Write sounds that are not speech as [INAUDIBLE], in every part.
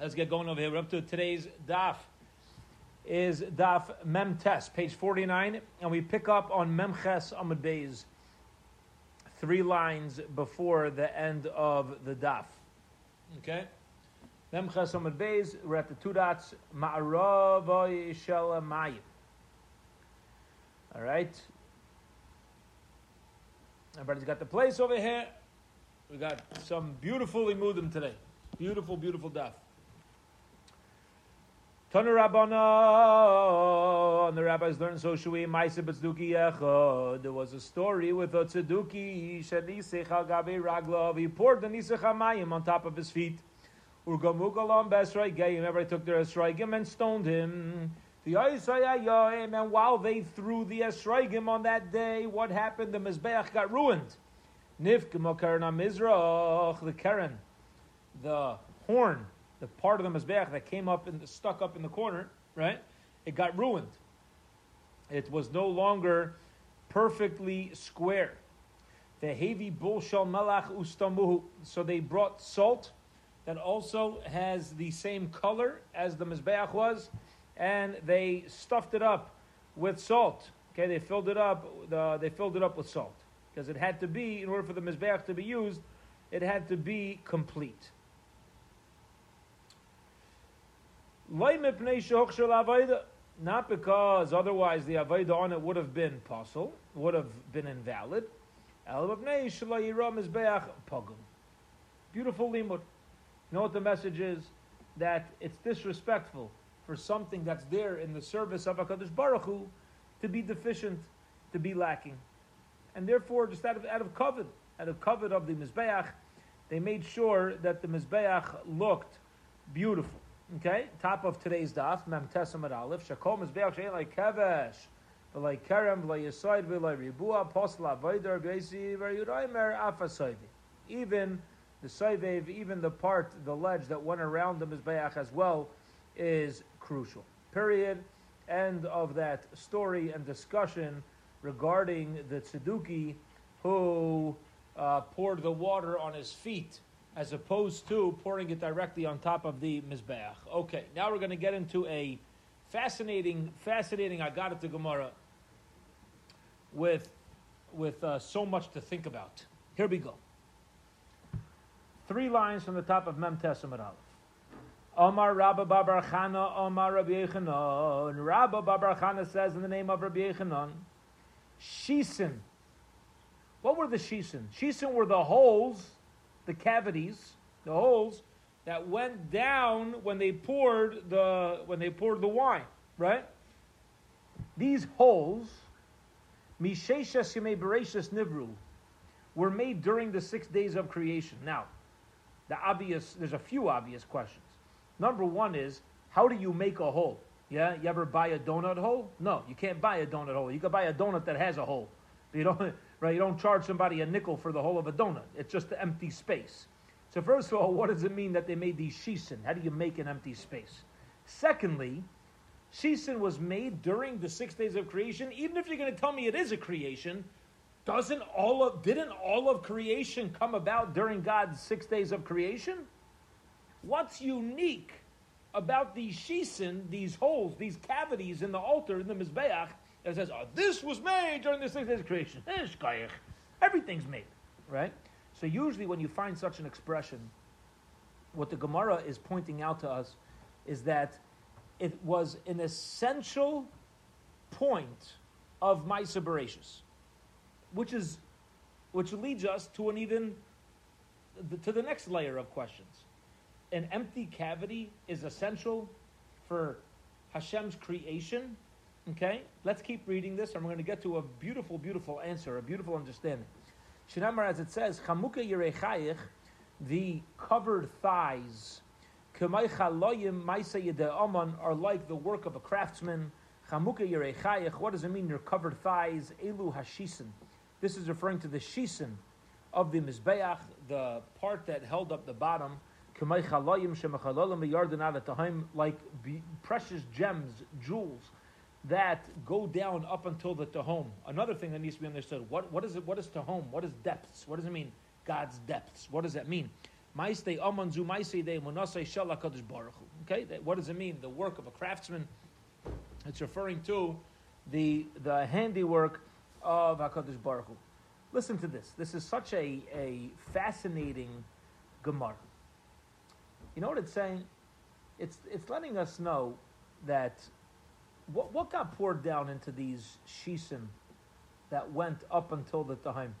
Let's get going over here. We're up to today's daf. Is daf Mem Tes, page 49, and we pick up on Mem Ches Amud Beis, three lines before the end of the daf. Okay? Mem Ches Amud Beis, we're at the two dots, Ma'aravoy Shel Mayim. All right? Everybody's got the place over here. We got some beautiful imudim today. Beautiful, beautiful daf. Tanu Rabbana, and the rabbis learned so shui ma'ase b'tzduki echad. There was a story with a tzeduki shenisech al gabe raglav. He poured the nisech hamayim on top of his feet. Urgamugalam besraigayim. Everybody took their esraigim and stoned him. The and while they threw the esraigim on that day, what happened? The mizbeach got ruined. Nifk mokarna mizrach, the keren, the horn the part of the mizbeach that came up and stuck up in the corner, right? It got ruined. It was no longer perfectly square. The heavy bull shal malach ustamuhu. So they brought salt that also has the same color as the mizbeach was, and they stuffed it up with salt. Okay, they filled it up. The, they filled it up with salt because it had to be in order for the mizbeach to be used. It had to be complete. Not because otherwise the avodah on it would have been possible, would have been invalid. Beautiful limud. You know what the message is? That it's disrespectful for something that's there in the service of Hakadosh Baruch Hu to be deficient, to be lacking, and therefore, just out of out of covet, out of covet of the mizbeach, they made sure that the mizbeach looked beautiful. Okay, top of today's daf, Mem Tesamad Aleph, Shakom Mizbeach Shein like Kevesh, V'lai Kerem, V'lai Yisoid, V'lai Ribua, Posla, V'idar, V'yesi, V'yuraimer, Afasoivi. Even the Soivev, even the part, the ledge that went around the Mizbeach as well, is crucial. Period. End of that story and discussion regarding the Tzeduki who uh, poured the water on his feet as opposed to pouring it directly on top of the mizbeach. Okay, now we're going to get into a fascinating, fascinating Agadah to Gemara with with uh, so much to think about. Here we go. Three lines from the top of Mem. Omar Rabba Babar Chana, Omar Rabbi Yechanan. Rabba Babar Chana says in the name of Rabbi Yechanan, Shisin. What were the Shisin? Shisin were the holes the cavities, the holes that went down when they poured the when they poured the wine, right? These holes, Misheshes Yemei Nivru, were made during the six days of creation. Now, the obvious there's a few obvious questions. Number one is how do you make a hole? Yeah, you ever buy a donut hole? No, you can't buy a donut hole. You can buy a donut that has a hole. You don't [LAUGHS] right? You don't charge somebody a nickel for the whole of a donut. It's just the empty space. So first of all, [LAUGHS] what does it mean that they made these shisin? How do you make an empty space? Secondly, shisin was made during the six days of creation. Even if you're going to tell me it is a creation, doesn't all of didn't all of creation come about during God's six days of creation? What's unique about these shisin, these holes, these cavities in the altar in the mizbeach, that says, oh, this was made during the six days of creation. Eh, Everything's made, right? So usually when you find such an expression, what the Gemara is pointing out to us is that it was an essential point of Maisa Bereshis, which is which leads us to an even to the next layer of questions. An empty cavity is essential for Hashem's creation Okay, let's keep reading this, and we're going to get to a beautiful, beautiful answer, a beautiful understanding. Shinamar, as it says, Chamuka Yerechayich, the covered thighs, are like the work of a craftsman. Chamuka Yerechayich, what does it mean, your covered thighs? Elu Hashisin. This is referring to the shisin of the Mizbeach, the part that held up the bottom. Like precious gems, jewels that go down up until the Tehom. Another thing that needs to be understood: what what is it? What is Tehom? What is depths? What does it mean? God's depths. What does that mean? Okay, what does it mean? The work of a craftsman. It's referring to the, the handiwork of HaKadosh Baruch Hu. Listen to this. This is such a, a fascinating Gemara. You know what it's saying? It's, it's letting us know that what, what got poured down into these shisim that went up until the time?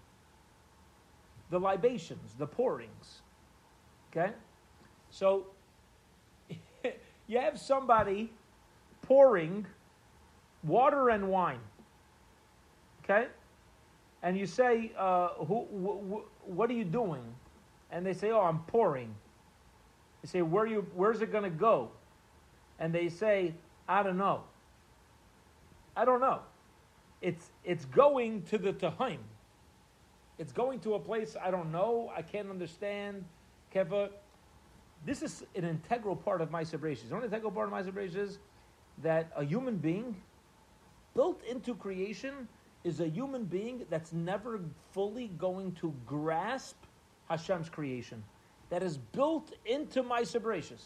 The libations, the pourings. Okay? So [LAUGHS] you have somebody pouring water and wine. Okay? And you say, uh, who, wh- wh- what are you doing? And they say, oh, I'm pouring. You say, Where you, where's it going to go? And they say, I don't know. I don't know. It's, it's going to the Tahaim. It's going to a place I don't know, I can't understand. Keva. This is an integral part of my Bereshis. What an integral part of my is? That a human being, built into creation, is a human being that's never fully going to grasp Hashem's creation. That is built into my Bereshis.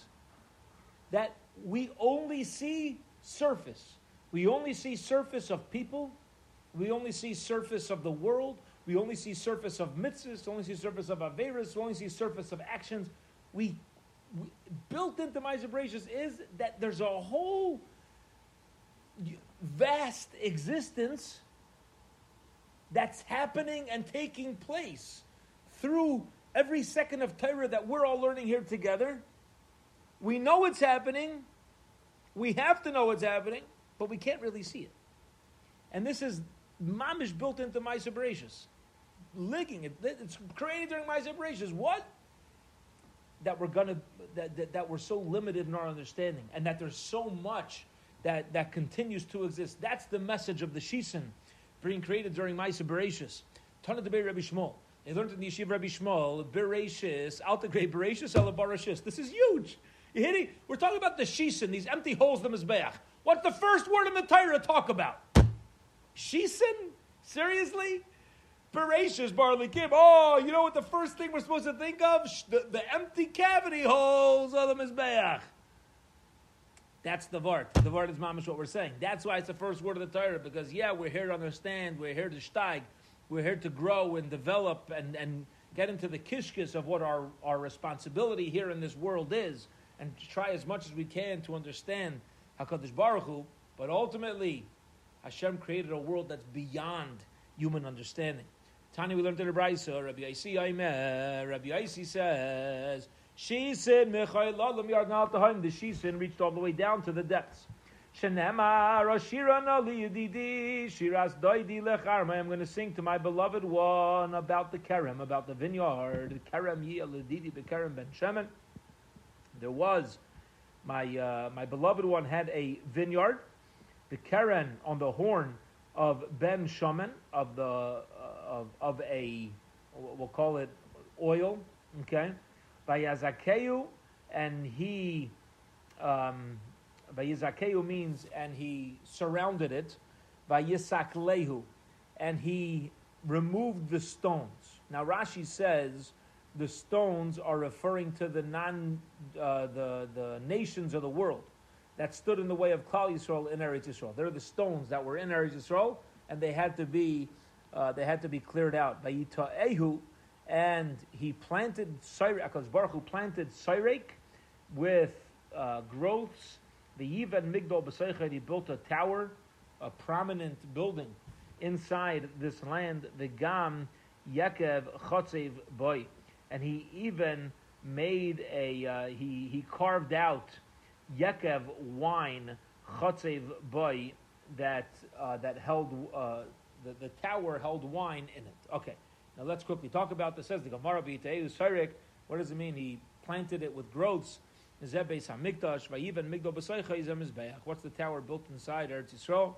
That we only see surface. We only see surface of people. We only see surface of the world. We only see surface of mitzvahs. We only see surface of averas. We only see surface of actions. We, we built into my Bereshis is that there's a whole vast existence that's happening and taking place through every second of Torah that we're all learning here together. We know it's happening. We have to know it's happening, but we can't really see it. And this is mamish built into my Bereshis. Linking it, it's created during my Bereshis. What? That we're gonna that, that, that we're so limited in our understanding, and that there's so much that, that continues to exist. That's the message of the Shisin being created during Maisa Bereshis. Tana de Rabbi Shmuel. They learned in the Yeshiva Rabbi Shmuel, Bereshis, Alta Grey Bereshis, Ela Barashis. This is huge. You hitting? We're talking about the Shisin, these empty holes the Mizbeach. What's the first word in the Torah to talk about? Shisin? Seriously? Bereshis, Barley Kim. Oh, you know what the first thing we're supposed to think of? The, the empty cavity holes of the Mizbeach. That's the Vart. The Vart is mamish what we're saying. That's why it's the first word of the Torah, because yeah, we're here to understand, we're here to steig, we're here to grow and develop and, and get into the kishkis of what our, our responsibility here in this world is, and to try as much as we can to understand HaKadosh Baruch Hu, but ultimately, Hashem created a world that's beyond human understanding. Tani, we learned in the Brisa, Rabbi Yaisi Aimer, Rabbi Yaisi says, she said, Michael Lalam Yard home. The Shisin reached all the way down to the depths. Shenema Rashira Nali Yididi Shiras Doidi Lecharma. I'm going to sing to my beloved one about the Kerem, about the vineyard. Kerem Yia Ledidi Bekerem Ben Shemen. There was my uh, my beloved one had a vineyard. The Keren on the horn of Ben Shemen of the uh, of of a we'll call it oil. Okay. Vayazakeu, and he, um, means, and he surrounded it. Vayisaklehu, and he removed the stones. Now Rashi says the stones are referring to the non, uh, the the nations of the world that stood in the way of Klal Yisrael in Eretz Yisrael. They're the stones that were in Eretz Yisrael, and they had to be, uh, they had to be cleared out. Vayita'ehu, and he planted Akash Baruch planted Cyrek with uh, growths. The Yivan Migdal B'Seichad, he built a tower, a prominent building inside this land, the Gam Yakev Chotzev Boy. And he even made a, uh, he, he carved out Yakev wine, Chotzev Boy, that, uh, that held, uh, the, the tower held wine in it. Okay. Now let's quickly talk about this. Says the Gemara Sarik. What does it mean? He planted it with growths. What's the tower built inside Eretz Yisrael?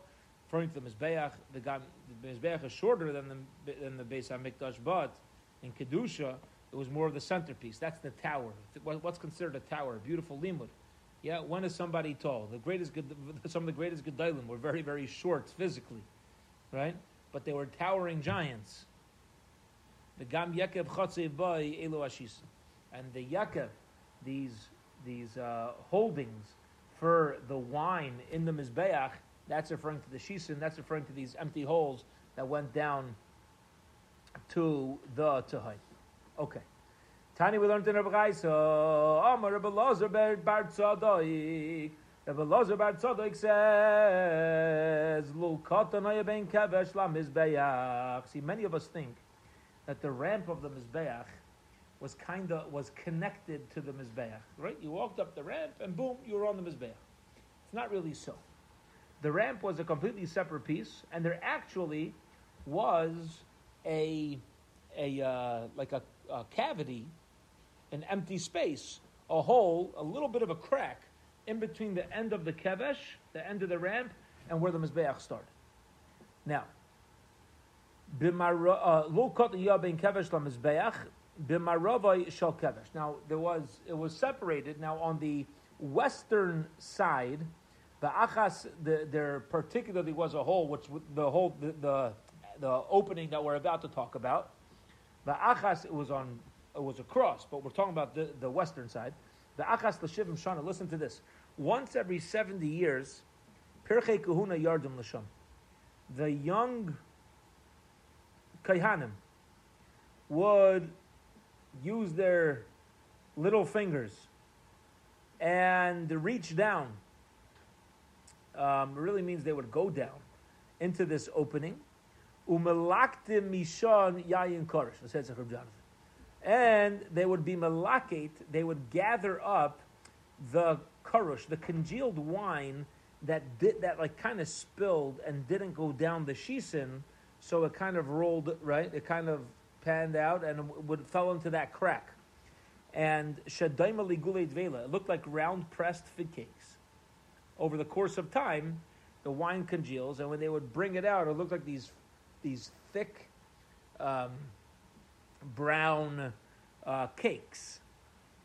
Referring to the Mizbeach. The, the Mizbeach is shorter than the than the Beis Hamikdash, but in kedusha it was more of the centerpiece. That's the tower. What's considered a tower? A beautiful limud. Yeah, when is somebody tall? The greatest, [LAUGHS] some of the greatest gedolim were very, very short physically, right? But they were towering giants. The Gam Yekev Chotzev Boy Elo Ashis. and the yakev, these these uh, holdings for the wine in the mizbeach, that's referring to the shisin. That's referring to these empty holes that went down to the tehai. Okay. Tani, we learned in Rabbi Chaisa, Amar Rabbi Lazar bar Tzadoik. Rabbi Lazar bar Tzadoik says, Lulkata ben kevesh la mizbeach. See, many of us think that the ramp of the mizbeach was kind of was connected to the mizbeach, right? You walked up the ramp and boom, you were on the mizbeach. It's not really so. The ramp was a completely separate piece, and there actually was a a uh, like a, a cavity, an empty space, a hole, a little bit of a crack in between the end of the kevesh, the end of the ramp, and where the mizbeach started. Now, uh, kevesh. Now there was it was separated. Now on the western side, the achas the, there particularly was a hole, which the hole the, the the opening that we're about to talk about. The achas it was on it was across, but we're talking about the, the western side. The achas l'shivim shana. Listen to this. Once every seventy years, pirchei kahuna yardim l'sham. The young kaihanim would use their little fingers and reach down. Um, really means they would go down into this opening. Jonathan. And they would be malakate. They would gather up the karush, the congealed wine that did that like kind of spilled and didn't go down the shisin, so it kind of rolled right. It kind of panned out and would fell into that crack. And shadaima ligule dvela, it looked like round pressed fig cakes. Over the course of time, the wine congeals, and when they would bring it out, it looked like these these thick um, brown uh, cakes.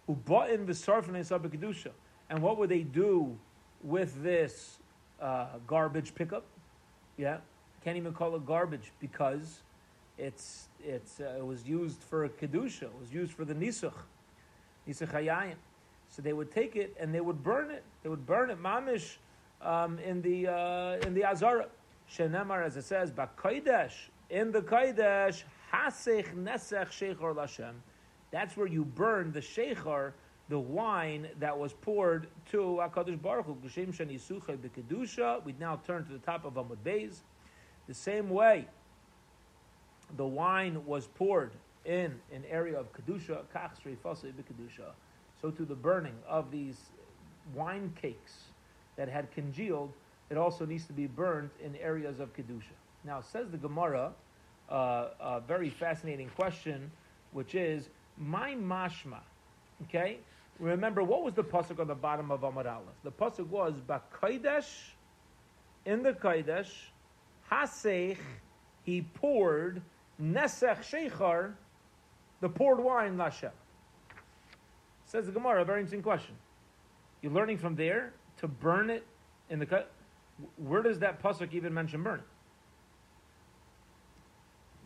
Ubain v'sarfin And what would they do with this uh, garbage pickup? Yeah, can't even call it garbage because it's it's uh, it was used for kedusha. It was used for the nisuch, nisuch hayayin. So they would take it and they would burn it. They would burn it mamish um, in the uh, in the azara. Shenemar, as it says, b'kodesh in the kodesh hasech nesech sheichor lashem. That's where you burn the sheichor, the wine that was poured to Hakadosh Baruch Hu. Gushem sheni suchay b'kedusha. We now turn to the top of Amud Beis. The same way the wine was poured in an area of kedusha, kach kedusha. So to the burning of these wine cakes that had congealed, it also needs to be burned in areas of kedusha. Now says the Gemara, uh, a very fascinating question, which is my mashma. Okay, remember what was the pasuk on the bottom of Amar Aleph? The pasuk was bakaidesh in the kaidesh hasech he poured Nesech Sheichar, the poured wine, Lashem. Says the Gemara, a very interesting question. You're learning from there to burn it in the. Where does that pasuk even mention burning?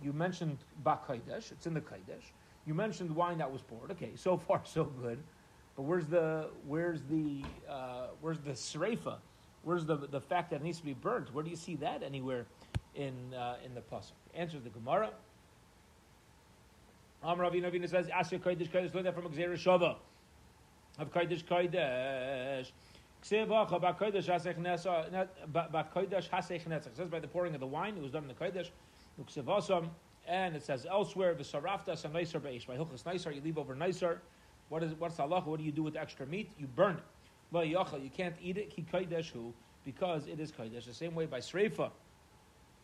You mentioned Bakaidesh, it's in the Kaidesh. You mentioned wine that was poured. Okay, so [LAUGHS] far so good. But where's the where's the uh, where's the sreifa? Where's the the fact that it needs to be burnt? Where do you see that anywhere in uh, in the pasuk? Answers the Gemara. Am Ravi Navina says, Asher Kodesh Kodesh, learn that from Xer Shava. Of Kodesh Kodesh. Says by the pouring of the wine, it was done in the Kodesh. And it says elsewhere, V'sarafta Sam Neisar Be'ish. By Hilchas Neisar, you leave over Neisar. What is what's halacha? What do you do with extra meat? You burn it. Lo you can't eat it. Ki kodesh because it is kodesh. The same way by sreifa,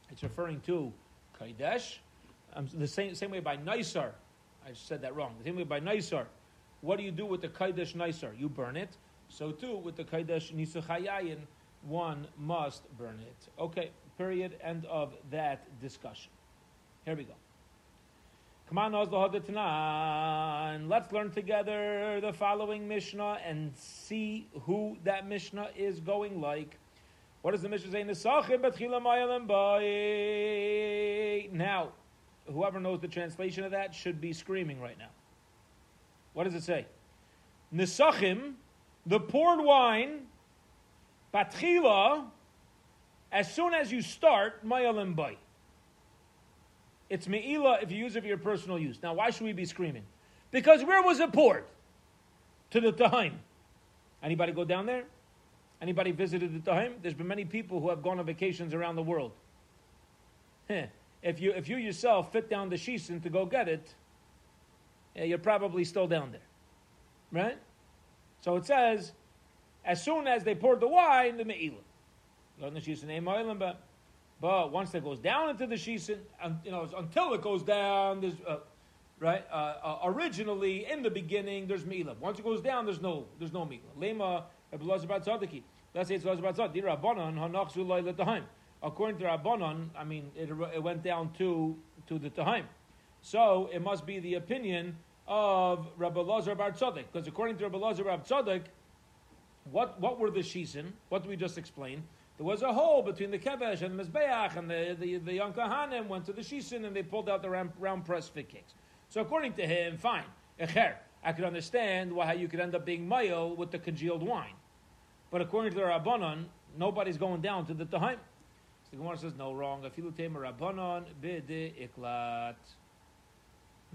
it's referring to kodesh. Um, the same same way by Neisar, I said that wrong. The same way by Naisar. What do you do with the Kaidesh Naisar? You burn it. So too with the Kaidesh Nisuchayayin, one must burn it. Okay, period. End of that discussion. Here we go. Come on, let's learn together the following Mishnah and see who that Mishnah is going like. What does the Mishnah say? Now, whoever knows the translation of that should be screaming right now. What does it say? Nisachim, the poured wine, batchila, as soon as you start, mayalim bay. It's me'ila if you use it for your personal use. Now, why should we be screaming? Because where was it poured? To the Tahaim. Anybody go down there? Anybody visited the Tahaim? There's been many people who have gone on vacations around the world. if you if you yourself fit down the shisin to go get it, yeah, you're probably still down there, right? So it says, as soon as they poured the wine, the me'ilah. But once it goes down into the shisin, you know, until it goes down, there's uh, right. Uh, uh, originally, in the beginning, there's me'ilah. Once it goes down, there's no there's no me'ilah. Lema Let's say it's. Rabbanon. According to Rabbanon, I mean, it, it went down to to the Tahaim. So it must be the opinion of Rabbi Lazar Bar Tzaddik, because according to Rabbi Lazar Bar Tzaddik, what what were the shisin? What did we just explain? There was a hole between the kevesh and the mizbeach, and the the, the young kahanim went to the shisin and they pulled out the round, round press fig cakes. So according to him, fine, echer. I could understand why you could end up being male with the congealed wine, but according to the Rabbanon, nobody's going down to the tahaim. So the Gemara says no, wrong. Afilu Rabbanon bide iklat.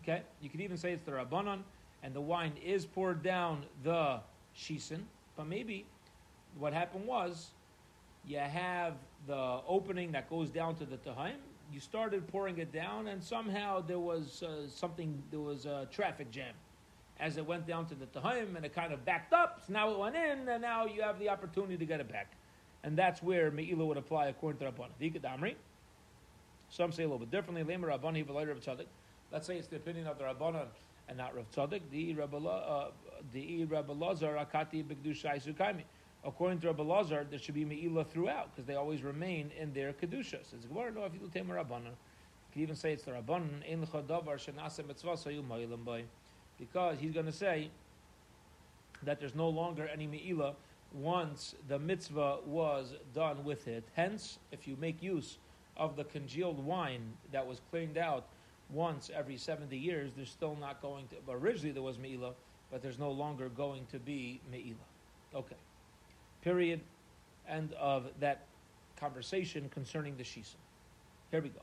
Okay, you could even say it's the Rabbanon, and the wine is poured down the shisin, but maybe what happened was you have the opening that goes down to the Tahaim, you started pouring it down, and somehow there was uh, something, there was a traffic jam as it went down to the Tahaim, and it kind of backed up, so now it went in, and now you have the opportunity to get it back. And that's where Me'ilah would apply according to Rabbanon. Some say a little bit differently. Lemer Rabbani, Let's say it's the opinion of the Rabbanon and not Rav Tzadok. The Rabbi uh, Lazar Akati B'Kedushai Sukaimi. According to Rabbi Lazar, there should be Me'ilah throughout because they always remain in their Kedusha. Says Gemara, no, if you take Rabbanon. Can even say it's the Rabbanon, Ein L'chadavar Shenase Mitzvah Sayu Ma'ilam Bay. Because he's going to say that there's no longer any Me'ilah once the mitzvah was done with it. Hence, if you make use of the congealed wine that was cleaned out once every 70 years, there's still not going to, originally there was Me'ilah, but there's no longer going to be Me'ilah. Okay. Period. End of that conversation concerning the Shisa. Here we go.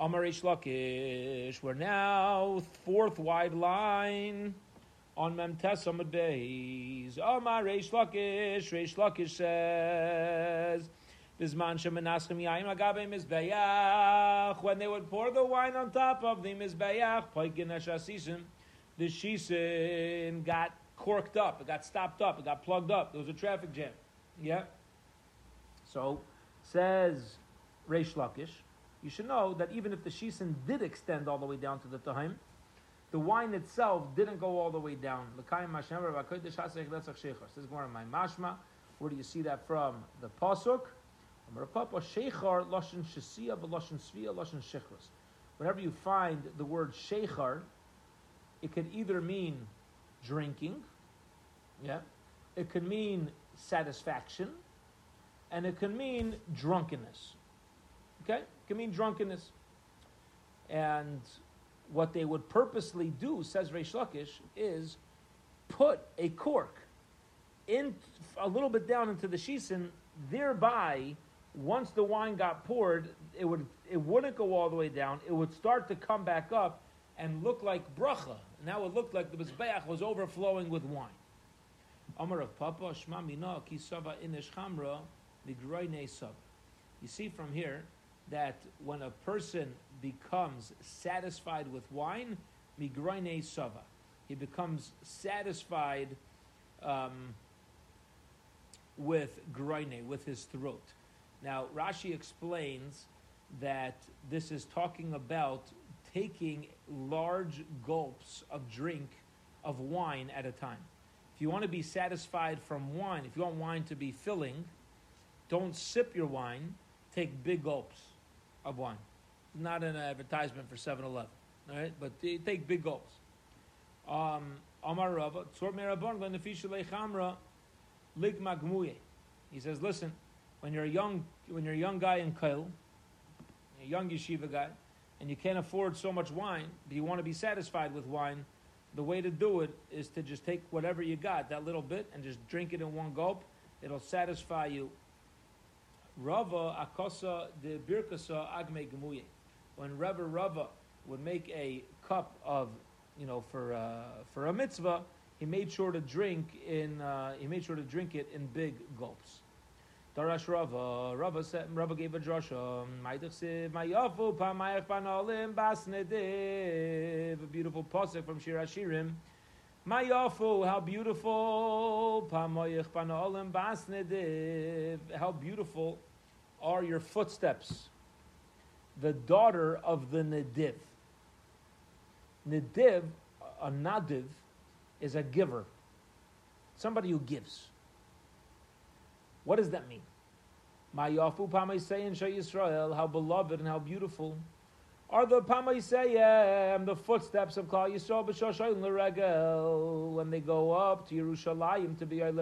Amar Lakish, we're now fourth wide line on Memtes Amad Beis. Amar Lakish, Lakish says, When they would pour the wine on top of the mizbeach, the shisin got corked up, it got stopped up, it got plugged up. There was a traffic jam. Yeah. So says Reish Lakish, you should know that even if the shisin did extend all the way down to the tahim, the wine itself didn't go all the way down. Says my mashma. Where do you see that from? The pasuk. Whenever you find the word sheikhar, it could either mean drinking, yeah, it could mean satisfaction, and it can mean drunkenness. Okay, it can mean drunkenness. And what they would purposely do, says Reish Lakish, is put a cork in a little bit down into the shisin, thereby once the wine got poured, it would it wouldn't go all the way down. It would start to come back up and look like bracha. Now it looked like the mizbeach was overflowing with wine. Amar Rav Papa Shma Inish Sab. You see from here that when a person becomes satisfied with wine, Migraine Sava, he becomes satisfied um, with graine, with his throat. Now, Rashi explains that this is talking about taking large gulps of drink of wine at a time. If you want to be satisfied from wine, if you want wine to be filling, don't sip your wine, take big gulps of wine. Not an advertisement for 7 Eleven, all right? But take big gulps. Um. He says, listen, when you're a young when you're a young guy in Kail, a young yeshiva guy, and you can't afford so much wine, but you want to be satisfied with wine, the way to do it is to just take whatever you got, that little bit, and just drink it in one gulp. It'll satisfy you. Rava akosa de birkasa agme gemuye. When Rebbe Rava would make a cup of, you know, for uh, for a mitzvah, he made sure to drink in. Uh, he made sure to drink it in big gulps. Darash uh, Rava, Rava said, Rava gave a drasha. Um, Ma'idich mayafu pamayach panolim basnediv. A beautiful posik from Shir Hashirim. Mayafu, how beautiful. Pamayach panolim basnediv. How beautiful are your footsteps. The daughter of the Nediv. Nediv, a Nadiv, is a giver. Somebody who gives. What does that mean? Mayafu Pamaisayim Shah Yisrael, how beloved and how beautiful are the Pamaisayim, the footsteps of Klal Yisrael b'Shoshayin L'Regel, when they go up to Yerushalayim to be a.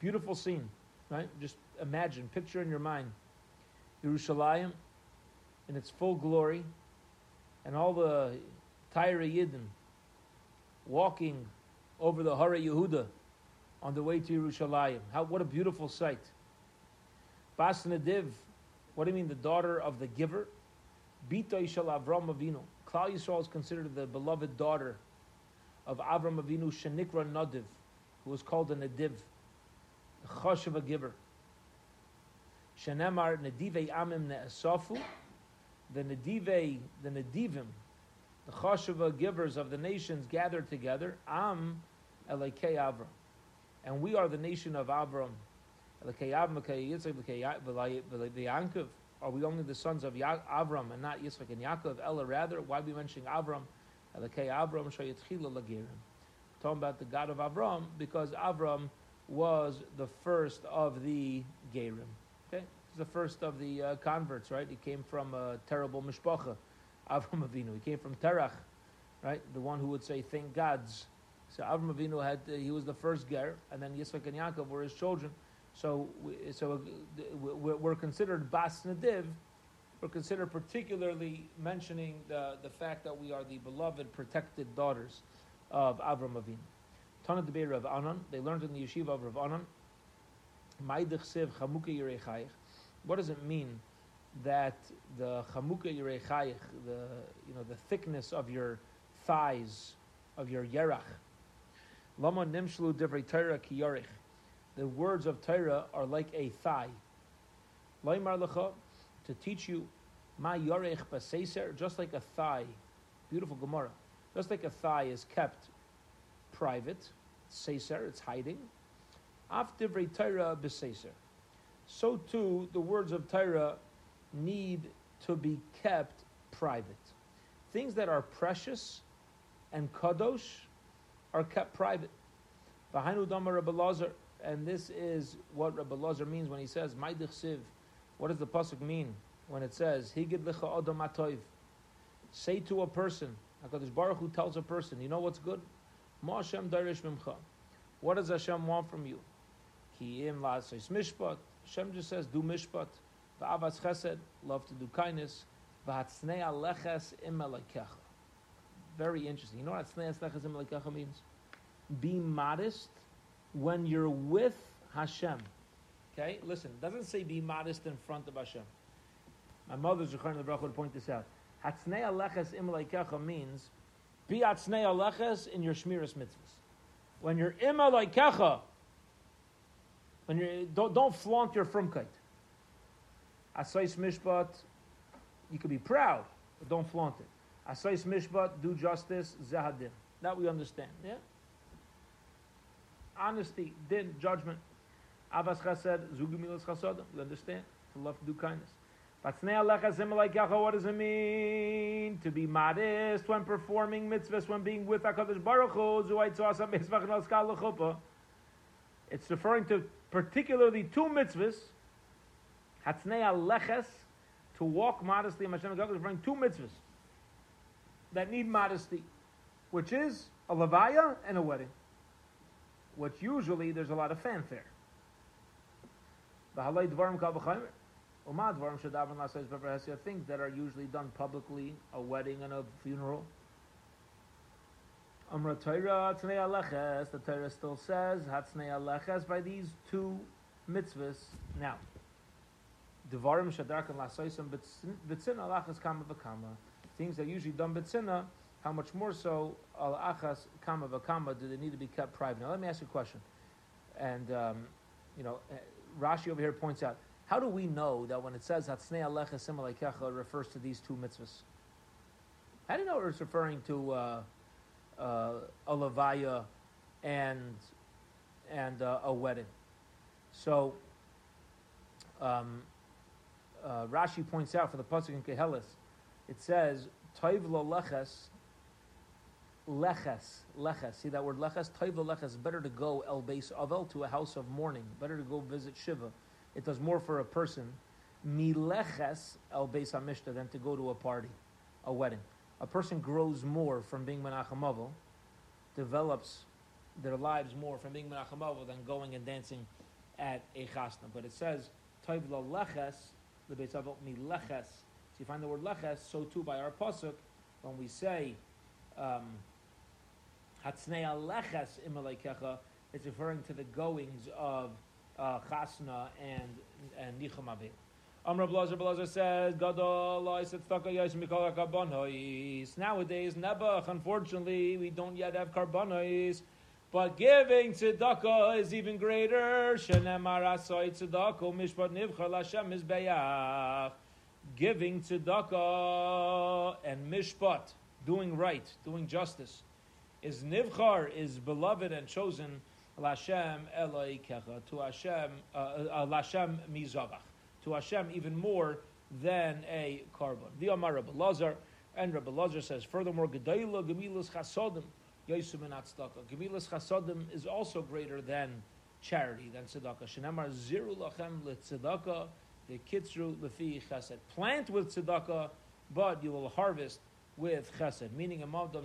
Beautiful scene, right? Just imagine, picture in your mind Yerushalayim in its full glory, and all the Tyre Yidden walking over the Hara Yehuda on the way to Yerushalayim. How, what a beautiful sight. Bas Nadiv, what do you mean, the daughter of the giver? Bita Ishal Avram Avinu. Klal Yisrael is considered the beloved daughter of Avram Avinu, Shenikra Nadiv, who was called a Nadiv, the Chosh of a giver. Shenemar Nadivei Amim Ne'esafu, the Nadivei, the Nadivim, the Chosheva givers of the nations gathered together, Am Elekei Avram and we are the nation of Avram. Are we only the sons of Avram and not Yitzchak and Yaakov? Ella rather, why are we mentioning Avram? Talking about the God of Avram because Avram was the first of the Gerim. Okay, he's the first of the uh, converts, right? He came from a terrible mishpacha, [LAUGHS] Avram Avinu. He came from Terach, right? The one who would say, "Thank gods." So Avram Avinu had uh, he was the first ger, and then Yitzchak and Yaakov were his children. So so uh, we're considered bas nadiv. We're considered particularly mentioning the, the fact that we are the beloved, protected daughters of Avram Avinu. Tana Debeir Rav Anan. They learned in the yeshiva of Rav Anan. What does it mean that the chamuka yirechayich, the you know the thickness of your thighs, of your yerach, Lama nimshlu divrei Torah ki The words of Torah are like a thigh. Laimar lecha, to teach you ma yorech baseser, just like a thigh. Beautiful Gemara. Just like a thigh is kept private, seser, it's hiding. Af divrei Torah beseser. So too, the words of Torah need to be kept private. Things that are precious and kadosh are kept private. And this is what Rabbi Lazar means when he says, Siv. What does the Pasuk mean when it says, Higid licha odom atoiv? Say to a person, HaKadosh Baruch Hu tells a person, you know what's good? Ma Hashem darish mimcha. What does Hashem want from you? Ki im la'asais mishpat. Hashem just says, do mishpat. Va'avas chesed, love to do kindness. V'hatznei aleches im very interesting. You know what Tzneas means? Be modest when you're with Hashem. Okay, listen. Doesn't say be modest in front of Hashem. My mother's Zechariah the would point this out. Hatznei aleches im means be atznei aleches in your shmiras mitzvahs. When you're im when you don't, don't flaunt your frumkeit. Asais mishpat, you could be proud, but don't flaunt it. Asais mishpat, do justice, zahadim. That we understand, yeah? Honesty, din, judgment. Avas chesed, zugimilas chasodim. We understand? To love to do kindness. What does it mean? To be modest when performing mitzvahs, when being with HaKadosh Baruch Hu. It's referring to particularly two mitzvahs. Hatznei aleches, to walk modestly in Hashem is referring to two mitzvahs that need modesty, which is a levaya and a wedding, which usually there's a lot of fanfare. The halay dvarim kal v'chaymer. Uma dvarim shadavan lasayis beverhesia, things that are usually done publicly, a wedding and a funeral. Amra Torah Aleches, the Torah still says Hatznei Aleches by these two mitzvahs. Now, Devarim Shadark and Lasoisam Bitzin Alachas Kama V'Kama. Things that are usually done Bitzina, how much more so al achas Kama V'Kama do they need to be kept private? Now, let me ask you a question. And, um, you know, Rashi over here points out, how do we know that when it says Hatznei Aleches Simalekecha it refers to these two mitzvahs? How do you know it's referring to uh, uh, a levaya and and uh, a wedding? So um, uh, Rashi points out for the pasuk in Kehelis, it says Toiv leches leches leches. See that word leches? Toiv leches. Better to go el beis avel to a house of mourning. Better to go visit Shiva. It does more for a person mileches el beis hamishta than to go to a party, a wedding a person grows more from being Menachem develops their lives more from being Menachem than going and dancing at a chasna. But it says, Toiv leches, the Beis Avot mi leches. So you find the word leches, so too by our pasuk, when we say, um, Hatznei leches imalekecha, it's referring to the goings of uh, chasna and, and nichum avil. Amr Blazer Blazer says, Nowadays, Nebuch, unfortunately, we don't yet have karbonois. But giving tzedakah is even greater. Is. Giving tzedakah and mishpat, doing right, doing justice, is nivchar, is beloved and chosen lashem eloi kecha, to Hashem, uh, uh, lashem mizavach to Hashem even more than a carbon. The Amar Rabbi Lazar, and Rabbi Lazar says, furthermore, Gedayla Gemilas Chasodim, Yosem and Tzedakah. Gemilas Chasodim is also greater than charity, than tzedakah. Shenamar Ziru Lachem LeTzedakah, the Kitzru Lefi Chesed. Plant with tzedakah, but you will harvest with chesed, meaning a Mavdam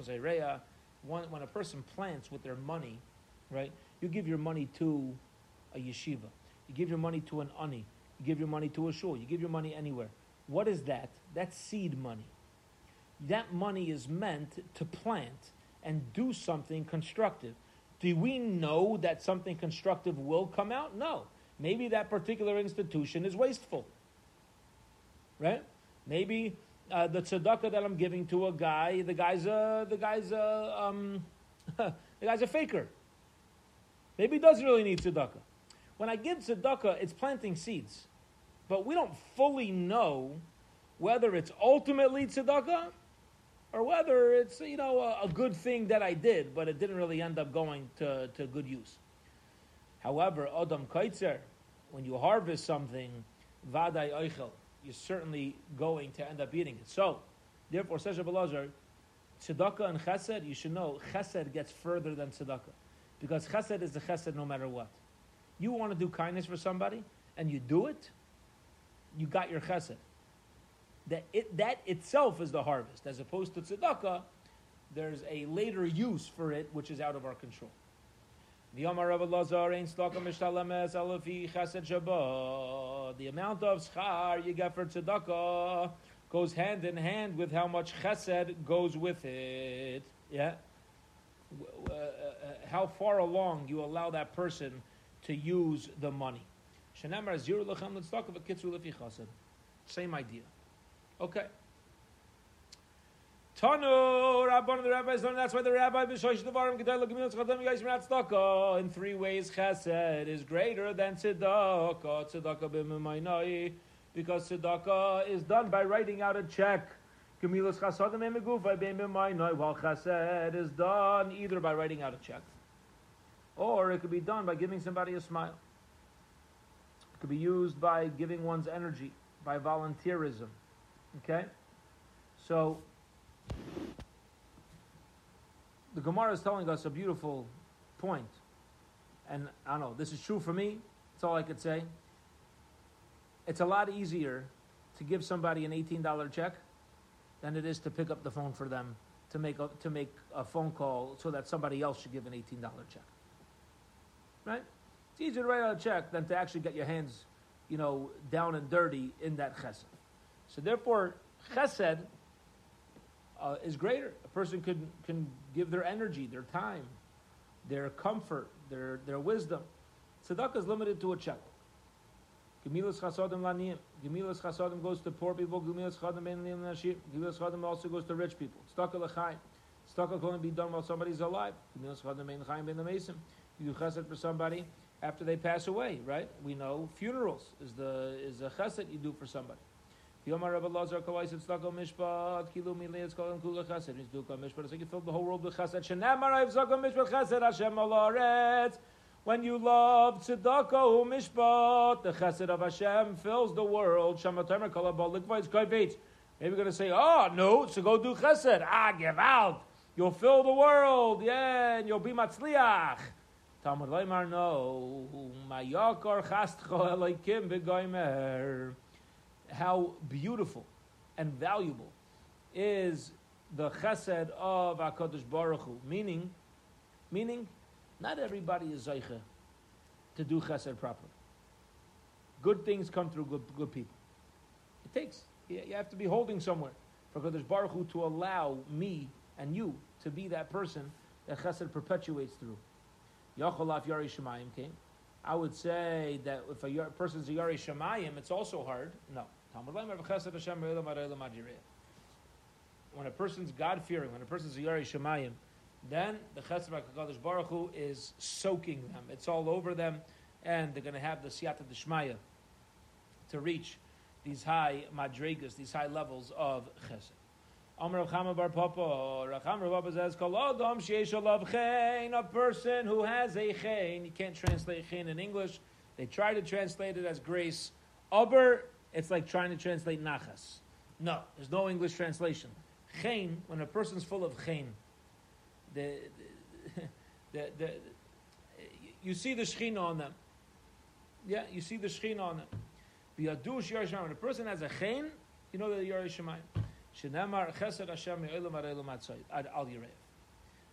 Zayreya, when a person plants with their money, right, you give your money to a yeshiva, you give your money to an ani, you give your money to a shul. You give your money anywhere. What is that? That's seed money. That money is meant to plant and do something constructive. Do we know that something constructive will come out? No. Maybe that particular institution is wasteful. Right? Maybe uh, the tzedakah that I'm giving to a guy, the guy's a the guy's a um, [LAUGHS] the guy's a faker. Maybe he does really need tzedakah. When I give tzedakah, it's planting seeds. But we don't fully know whether it's ultimately tzedakah or whether it's, you know, a, a, good thing that I did, but it didn't really end up going to, to good use. However, Adam Kaitzer, when you harvest something, Vaday Eichel, you're certainly going to end up eating it. So, therefore, says Rabbi Lazar, tzedakah and chesed, you should know, chesed gets further than tzedakah. Because chesed is the chesed no matter what. You want to do kindness for somebody, and you do it, you got your chesed. That, it, that itself is the harvest, as opposed to tzedakah, there's a later use for it which is out of our control. The amount of schar you get for tzedakah goes hand in hand with how much chesed goes with it. Yeah? Uh, uh, how far along you allow that person to use the money. Same idea. Okay. Tanu, Rabban the rabbis learn that's why the rabbi b'shosh devarim gedel l'gemil tzadam yais mirat tzedakah. In three ways, chesed is greater than tzedakah. Because tzedakah is done by writing out a check. B'mimaynai. While chesed is done either by writing out a check, or it could be done by giving somebody a smile It could be used by giving one's energy, by volunteerism. Okay? So, the Gemara is telling us a beautiful point. And I don't know, this is true for me. That's all I could say. It's a lot easier to give somebody an $18 check than it is to pick up the phone for them to make a, to make a phone call so that somebody else should give an $18 check. Right? It's easier to write out a check than to actually get your hands, you know, down and dirty in that chesed. So therefore, chesed uh, is greater. A person can, can give their energy, their time, their comfort, their, their wisdom. Tzedakah is limited to a check. Gemilas chasadim laniyim. Gemilas chasadim goes to poor people. Gemilas chasadim ben nashir. Gemilas chasadim also goes to rich people. Tzedakah l'chaim. Tzedakah can only be done while somebody's alive. Gemilas chasadim ben chaim ben the You do chesed for somebody after they pass away, right? We know funerals is the is a chesed you do for somebody. Yomar Rabbi Lazar Kawais Tzedakah Mishpat Kilu Milei Tzedakah Kula Chesed. He's doing Mishpat. Like you filled the whole world with chesed. Shenamar Rav Tzedakah Mishpat Chesed Hashem Alaretz. When you love tzedakah mishpat, the chesed of Hashem fills the world. Shamatemer kalabal likvayis kayveit. Maybe you're going to say, oh, no, so go do chesed. Ah, give out. You'll fill the world. Yeah, and you'll be matzliach. Talmud Leimar, no. Mayakar chastcho eloikim v'goymer. How beautiful and valuable is the chesed of HaKadosh Baruch Hu. Meaning, meaning, not everybody is Zaycha to do chesed properly. Good things come through good, good people. It takes, you, have to be holding somewhere for Kodesh Baruch Hu to allow me and you to be that person that chesed perpetuates through. Yacholaf Yari Shemayim came. I would say that if a person's a Yari Shemayim, it's also hard. No. When a person's God fearing, when a person's a Yari Shemayim, then the Chesed HaKadosh Baruch Hu is soaking them. It's all over them, and they're going to have the Siyata Deshmaya to reach these high madrigas, these high levels of Chesed. Amr Rav Chama Bar Papa, says, a person who has a Chen. You can't translate Chen in English. They try to translate it as grace. Aber, it's like trying to translate Nachas. No, there's no English translation. Chen, when a person's full of Chen, the, the, the, you see the Shechina on them. Yeah, you see the Shechina on them. Biyadush Yerushalayim. When a person has a chen, you know that Yerushalayim. Shenemar Chesed Hashem Me'olam Atzayit Ad Al Yirev.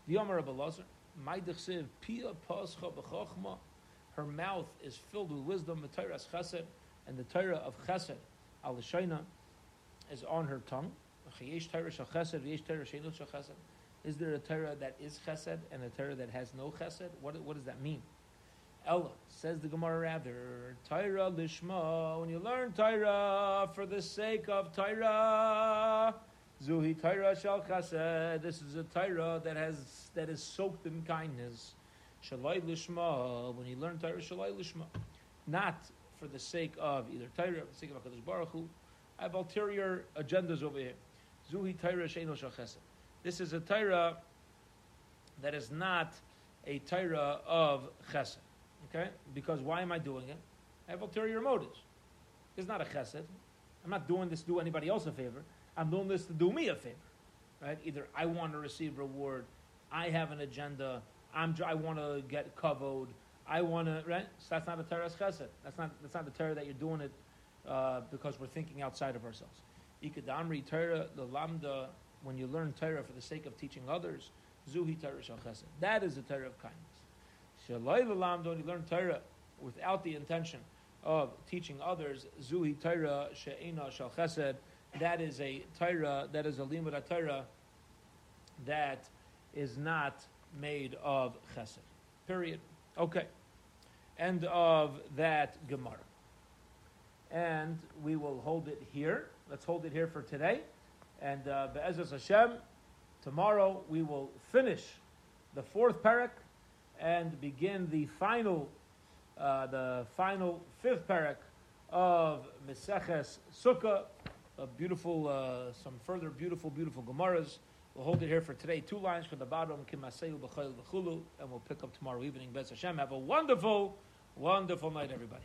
The Yomer Rabbi Lazar. Maidich Pia Pascha B'Chochma. Her mouth is filled with wisdom. The Torah Chesed and the Torah of Chesed Al Shaina is on her tongue. Is there a Torah that is chesed and a Torah that has no chesed? What, what does that mean? Ella says the Gemara rather Torah lishma. When you learn Torah for the sake of Torah, zuhi Torah shal chesed. This is a Torah that has that is soaked in kindness. Shalai lishma. When you learn Torah, shalai lishma, not for the sake of either Torah, for the sake of Hakadosh Baruch Hu. I have ulterior agendas over here. Zuhi Torah sheino shal chesed. This is a Torah that is not a Torah of chesed. Okay? Because why am I doing it? I have ulterior motives. It's not a chesed. I'm not doing this to do anybody else a favor. I'm doing this to do me a favor. Right? Either I want to receive reward, I have an agenda, I'm, I want to get kavod, I want to, right? So that's not a Torah's chesed. That's not, that's not the Torah that you're doing it uh, because we're thinking outside of ourselves. Ikadamri Torah, the lambda when you learn Torah for the sake of teaching others, Zuhi Torah Shal Chesed. That is the Torah of kindness. Shalai Lalam, when you learn Torah without the intention of teaching others, Zuhi Torah She'ena Shal Chesed. That is a Torah, that is a Limud Torah that is not made of Chesed. Period. Okay. End of that Gemara. And we will hold it here. Let's hold it here for today. And uh, Hashem, tomorrow we will finish the fourth parak and begin the final, uh, the final fifth parak of Meseches Sukkah. A beautiful, uh, some further beautiful, beautiful Gemaras. We'll hold it here for today. Two lines from the bottom, Kimaseu B'chayil B'chulu, and we'll pick up tomorrow evening. Bez Hashem. Have a wonderful, wonderful night, everybody.